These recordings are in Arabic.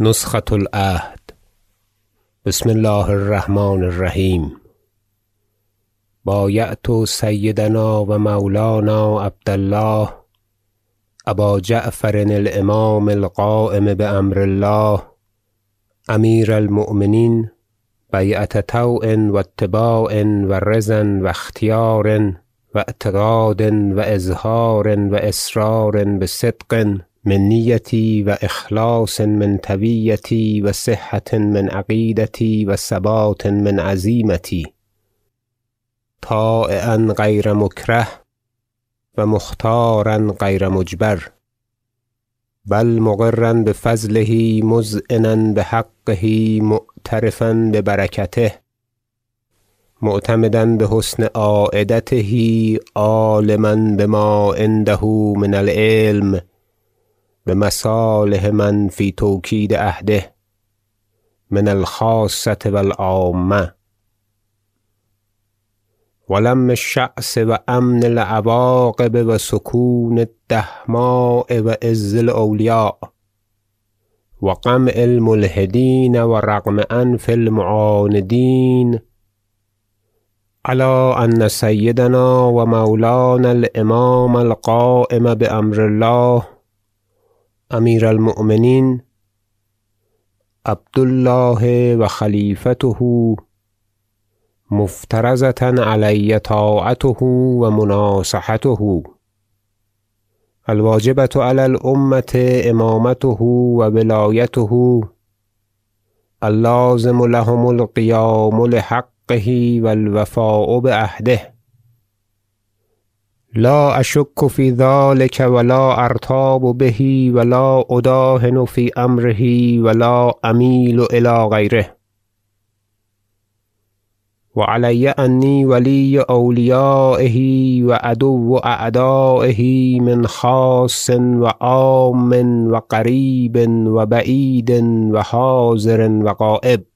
نسخة العهد. بسم الله الرحمن الرحیم. بایعت سیدنا و مولانا عبد الله ابا جعفر الامام القایم بامر الله امیر المؤمنین بیعة طوع و اتباع و رضا و اختیار و اعتقاد و اظهار و اصرار بصدق. من نیتی و اخلاص من طویتی و صحة من عقیدتی و ثبات من عزیمتی طایعا غیر مکره و مختارا غیر مجبر. بل مقرا بفضله مذعنا بحقه معترفا ببرکته. معتمدا بحسن عایدته عالما بما عنده من العلم. بمصالح من فی توکید عهده من الخاصة و العامة و لم الشعث و امن العواقب و سکون الدهماء و عز الاولیاء و قمع الملحدین و رغم أنف المعاندین علی أن سیدنا و مولانا الإمام القایم بأمر الله امیر المؤمنین عبد الله و خلیفته مفترضة علی طاعته و مناصحته. الواجبة علی الامة امامته و ولایته. اللازم لهم القیام لحقه و الوفاء بعهده. لا اشک فی ذلک و لا ارتاب به و لا اداهن فی امره و لا امیل الی غیره. و علی انی ولی اولیایه و عدو اعدایه من خاص و عام و قریب و بعید و حاضر و غایب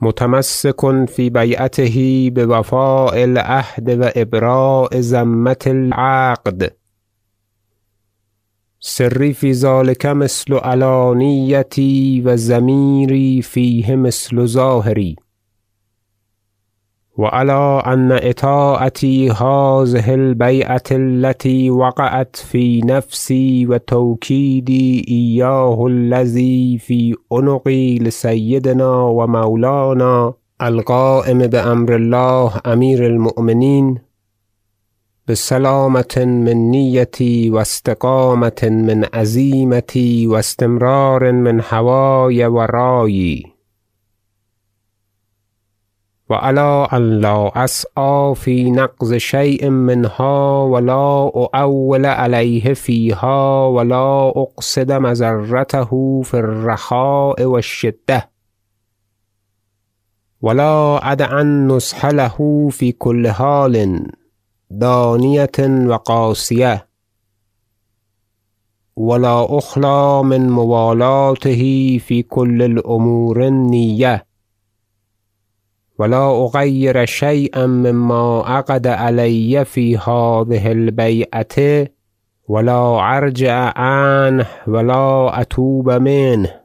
متمسک فی بیعته بوفاء العهد و ابراء ذمة العقد. سری فی ذلک مثل علانیتی و ضمیری فیه مثل ظاهری. و علی أن اطاعتی هذه البیعة التی وقعت فی نفسی و توکیدی ایاه الذی فی عنقی لسیدنا و مولانا القایم بأمر الله امیر المؤمنین بسلامة من نیتی و استقامة من عزیمتی و استمرار من هوای و رایی و علی أن لا اسعی فی نقض شیء منها و لا أؤول علیه فیها و لا أقصد مضرته فی الرخاء و الشدة و لا أدع النصح له فی کل حال دانیة و قاصیة و لا اخلی من موالاته فی کل الأمور النیة و لا اغیر شییا مما عقد علی فی هذه البیعة و لا أرجع عنه و لا أتوب منه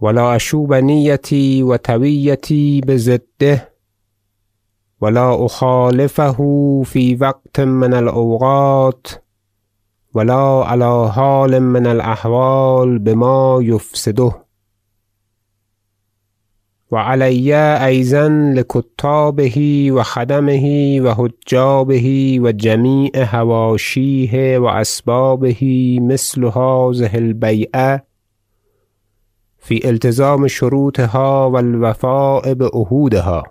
و لا أشوب نیتی و طویتی بضده و لا أخالفه فی وقت من الأوقات و لا علی حال من الأحوال بما یفسده و علی ایضا لکتابه و خدمه و حجابه و جمیع حواشیه و اسبابه مثل هذه البیعة فی التزام شروطها و الوفاء بعهودها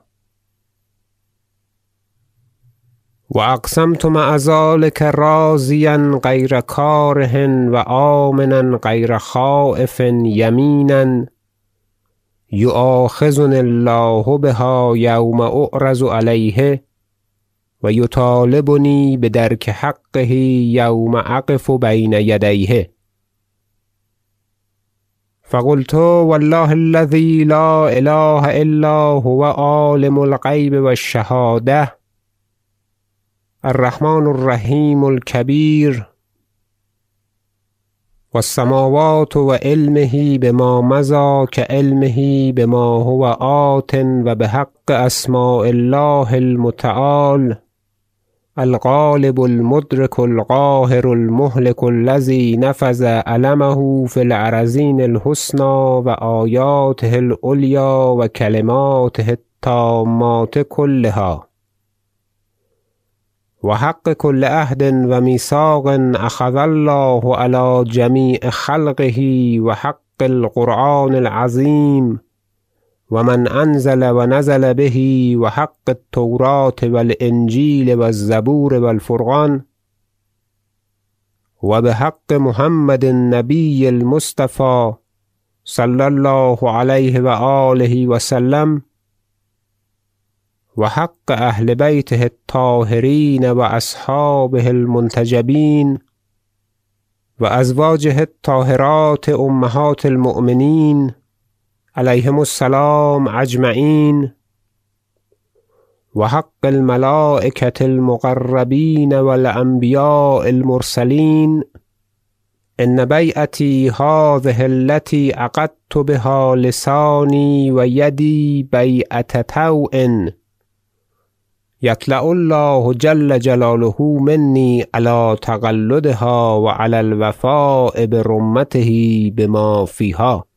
و اقسمت مع ذلک راضیا غیر کاره و آمنا غیر خایف یمینا یؤاخذنی الله بها یوم اعرض علیه و یطالبنی بدرک حقه یوم اقف بین یدیه. فقلت و الله الذی لا اله الا هو عالم الغیب و الشهادة. الرحمن الرحیم الکبیر. و السماوات و علمه به ما مزا که علمه به ما هو آت و به حق اسماء الله المتعال الغالب المدرك القاهر المهلك الذي نفذ علمه في العرزين الحسنى و آیاته العلیا و التامات كلها و حق کل عهد و میثاق أخذ الله علی جمیع خلقه و حق القرآن العظیم و من أنزل و نزل به و حق التوراة و الانجیل و الزبور و الفرقان و بحق محمد النبی المصطفی صلی الله علیه و آله و سلم و حق أهل بیته الطاهرین و اصحابه المنتجبین و ازواجه الطاهرات أمهات المؤمنین علیهم السلام اجمعین و حق الملایکة المقربین و الانبیاء المرسلین إن بیعتی هذه التی عقدت بها لسانی و یدی بیعة طوع یطلع الله جل جلاله منی علی تقلدها و علی الوفاء برمته بما فیها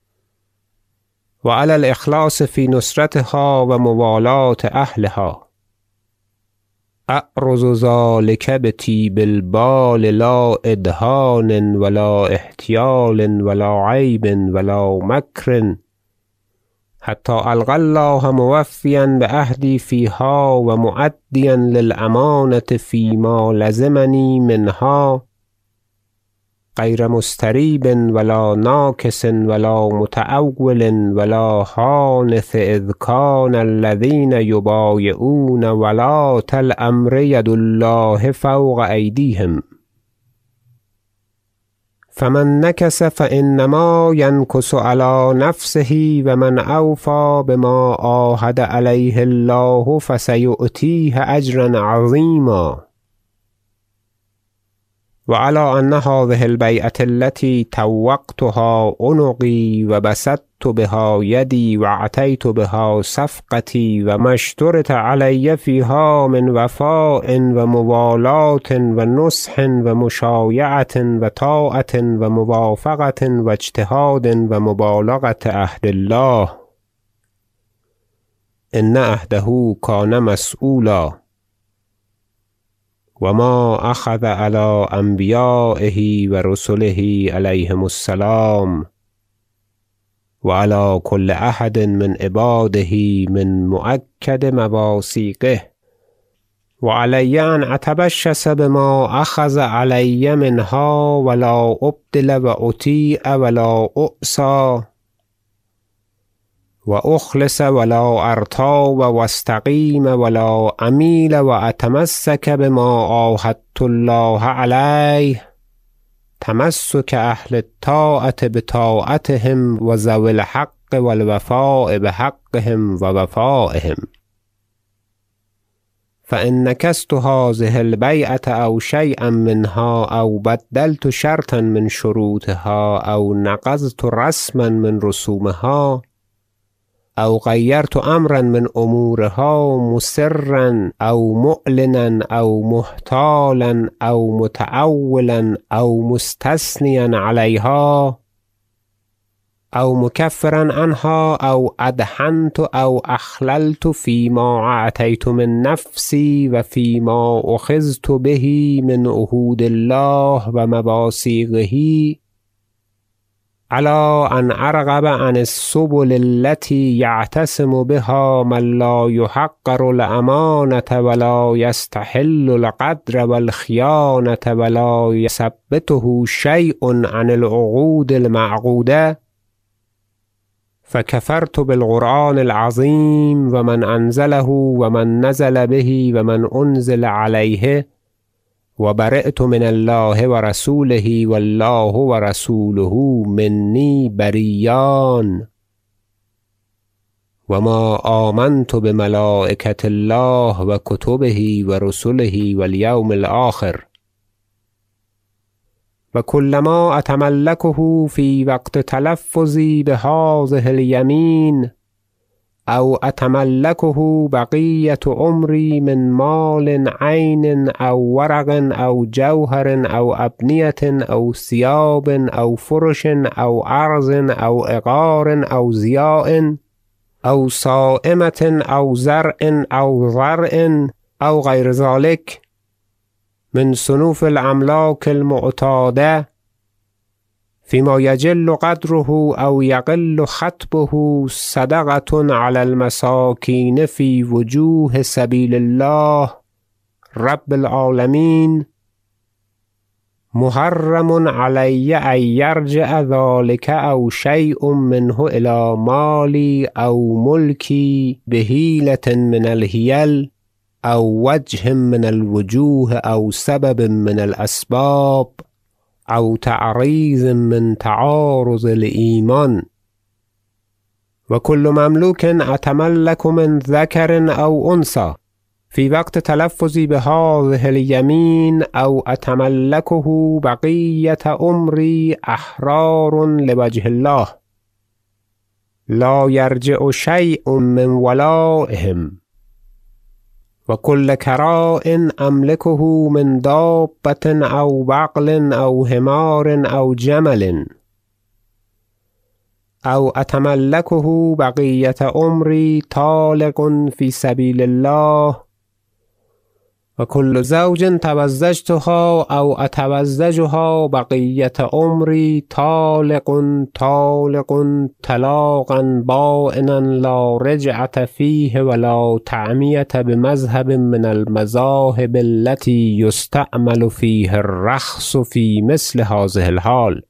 و علی الإخلاص فی نصرتها و موالاة اهلها. اعرض ذلک بطیب البال لا ادهان و لا احتیال و لا عیب و لا مکر. حتی القی الله موفیا بعهدی فیها و مؤدیا للأمانة فیما لزمنی منها. غیر مستریب و لا ناکث و لا متأول و لا حانث إذ کان الذین یبایعون ولاة الأمر ید الله فوق ایدیهم فمن نکث فإنما ینکث علی نفسه و من اوفی بما عاهد علیه الله فسیؤتیه اجرا عظیما و علی أن هذه البیعة التی طوقتها عنقی و بسطت بها يدي واعتيت بها صفقتی و مشترت علي فيها من وفاء وموالاة ونصح ومشايعة و اجتهاد و ومبالغة عهد الله. إن عهده كان مسئولا. وما أخذ على أنبيائه ورسله عليهم السلام. وعلى كل احد من عباده من مؤكد مواثيقه وعلي ان أتبشس بما اخذ علي منها ولا أبدل وأطيع ولا أؤسى وأخلص ولا أرتاب واستقيم ولا أميل وأتمسك بما عاهدت الله عليه تمسک أهل الطاعة بطاعتهم و ذوی الحق و الوفاء بحقهم و وفایهم فإن نکثت هذه البیعة أو شییا منها أو بدلت شرطا من شروطها أو نقضت رسما من رسومها أو غیرت امرا من أمورها مسرا أو معلنا أو محتالا أو متأولا أو مستثنیا علیها أو مکفرا عنها أو أدهنت أو أخللت فیما اعطیت من نفسی و فیما أخذت به من عهود الله و علی أن أرغب عن السبل التی یعتصم بها من لا یحقر الأمانة و لا یستحل الغدر و الخیانة و لا یثبطه شیء عن العقود المعقودة. فکفرت بالقرآن العظیم و من أنزله و من نزل به و من أنزل علیه و بریت من الله و رسوله و الله و رسوله منی برییان و ما آمنت بملایکة الله و کتبه و رسله و الیوم الآخر و کلما أتملکه في وقت تلفظي بهذه اليمين أو أتملكه بقية عمري من مال عين أو ورق أو جوهر أو أبنية أو ثياب أو فرش أو أرض أو عقار أو ضياء أو صائمة أو زرع أو ضرع أو غير ذلك من صنوف الأملاك المعتادة. فيما يجل قدره أو يقل خطبه صدقة على المساكين في وجوه سبيل الله. رب العالمين محرم علي أن يرجع ذلك أو شيء منه إلى مالي أو ملكي بحيلة من الحيل أو وجه من الوجوه أو سبب من الأسباب. أو تعريض من تعارض الإيمان. و كل مملوك أتملك من ذكر أو أنثى. في وقت تلفظي بهذه اليمين أو أتملكه بقية عمري أحرار لوجه الله. لا يرجع شيء من ولائهم. و كل كراء أملكه من دابة أو بغل أو حمار أو جمل. أو أتملكه بقية عمري طالق في سبيل الله و كل زوج تزوجتها أو أتزوجها بقية عمري طالق طالق طلاقا بائنا لا رجعة فيه و لا تعمية بمذهب من المذاهب التي يستعمل فيه الرخص في مثل هذه الحال.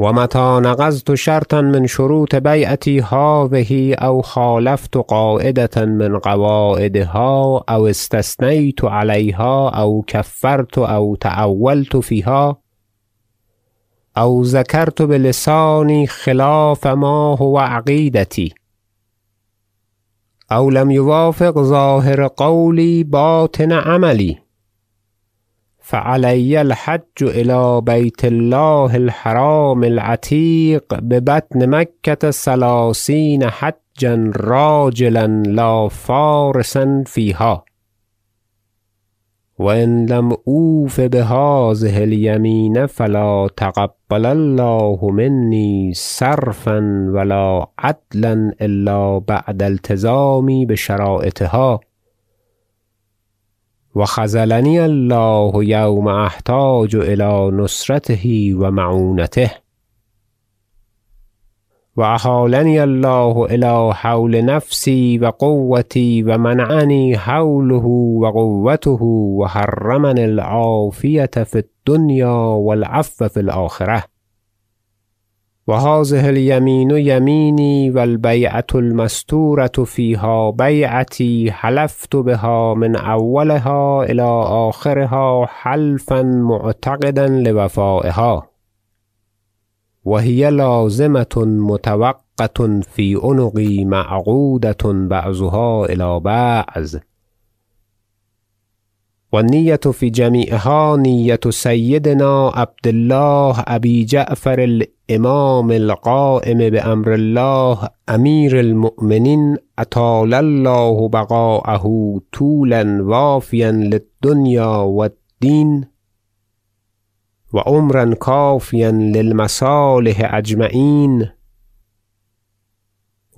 و متى نقضت شرطا من شروط بیعتی هذه او خالفت قاعدة من قواعدها او استثنیت علیها او کفرت او تعولت فیها او ذکرت بلسانی خلاف ما هو عقیدتی او لم یوافق ظاهر قولی باطن عملی فعلی الحج إلی بیت الله الحرام العتیق ببطن مکة ثلثین حجا راجلا لا فارسا فیها و إن لم أوف بهذه اليمين فلا تقبل الله مني صرفا و لا عدلا إلا بعد التزامي بشرایطها و خذلني الله یوم أحتاج إلی نصرته و معونته و أحالني الله إلی حول نفسي و قوتي و منعني حوله و قوته و حرمني العافیة في الدنيا و العفو في الآخرة و هذه اليمين یمیني و البیعة المستورة فيها بیعتي حلفت بها من أولها إلی آخرها حلفا معتقدا لوفایها و هي لازمة مطوقة في عنقي معقودة بعضها إلی بعض. و نیت فی جمیعها نیت سیدنا عبدالله ابی جعفر الامام القائم بامر الله امیر المؤمنین اطال الله بقاءه طولا وافیا للدنیا والدین و عمرا کافیا للمصالح اجمعین.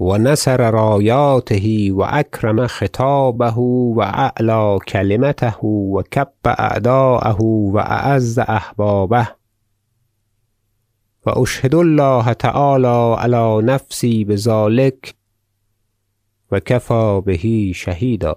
و نصر رایاته و اکرم خطابه و اعلی کلمته و کب اعداءه و اعز احبابه. و أشهد الله تعالی علی نفسی بذلک و کفی به شهیدا.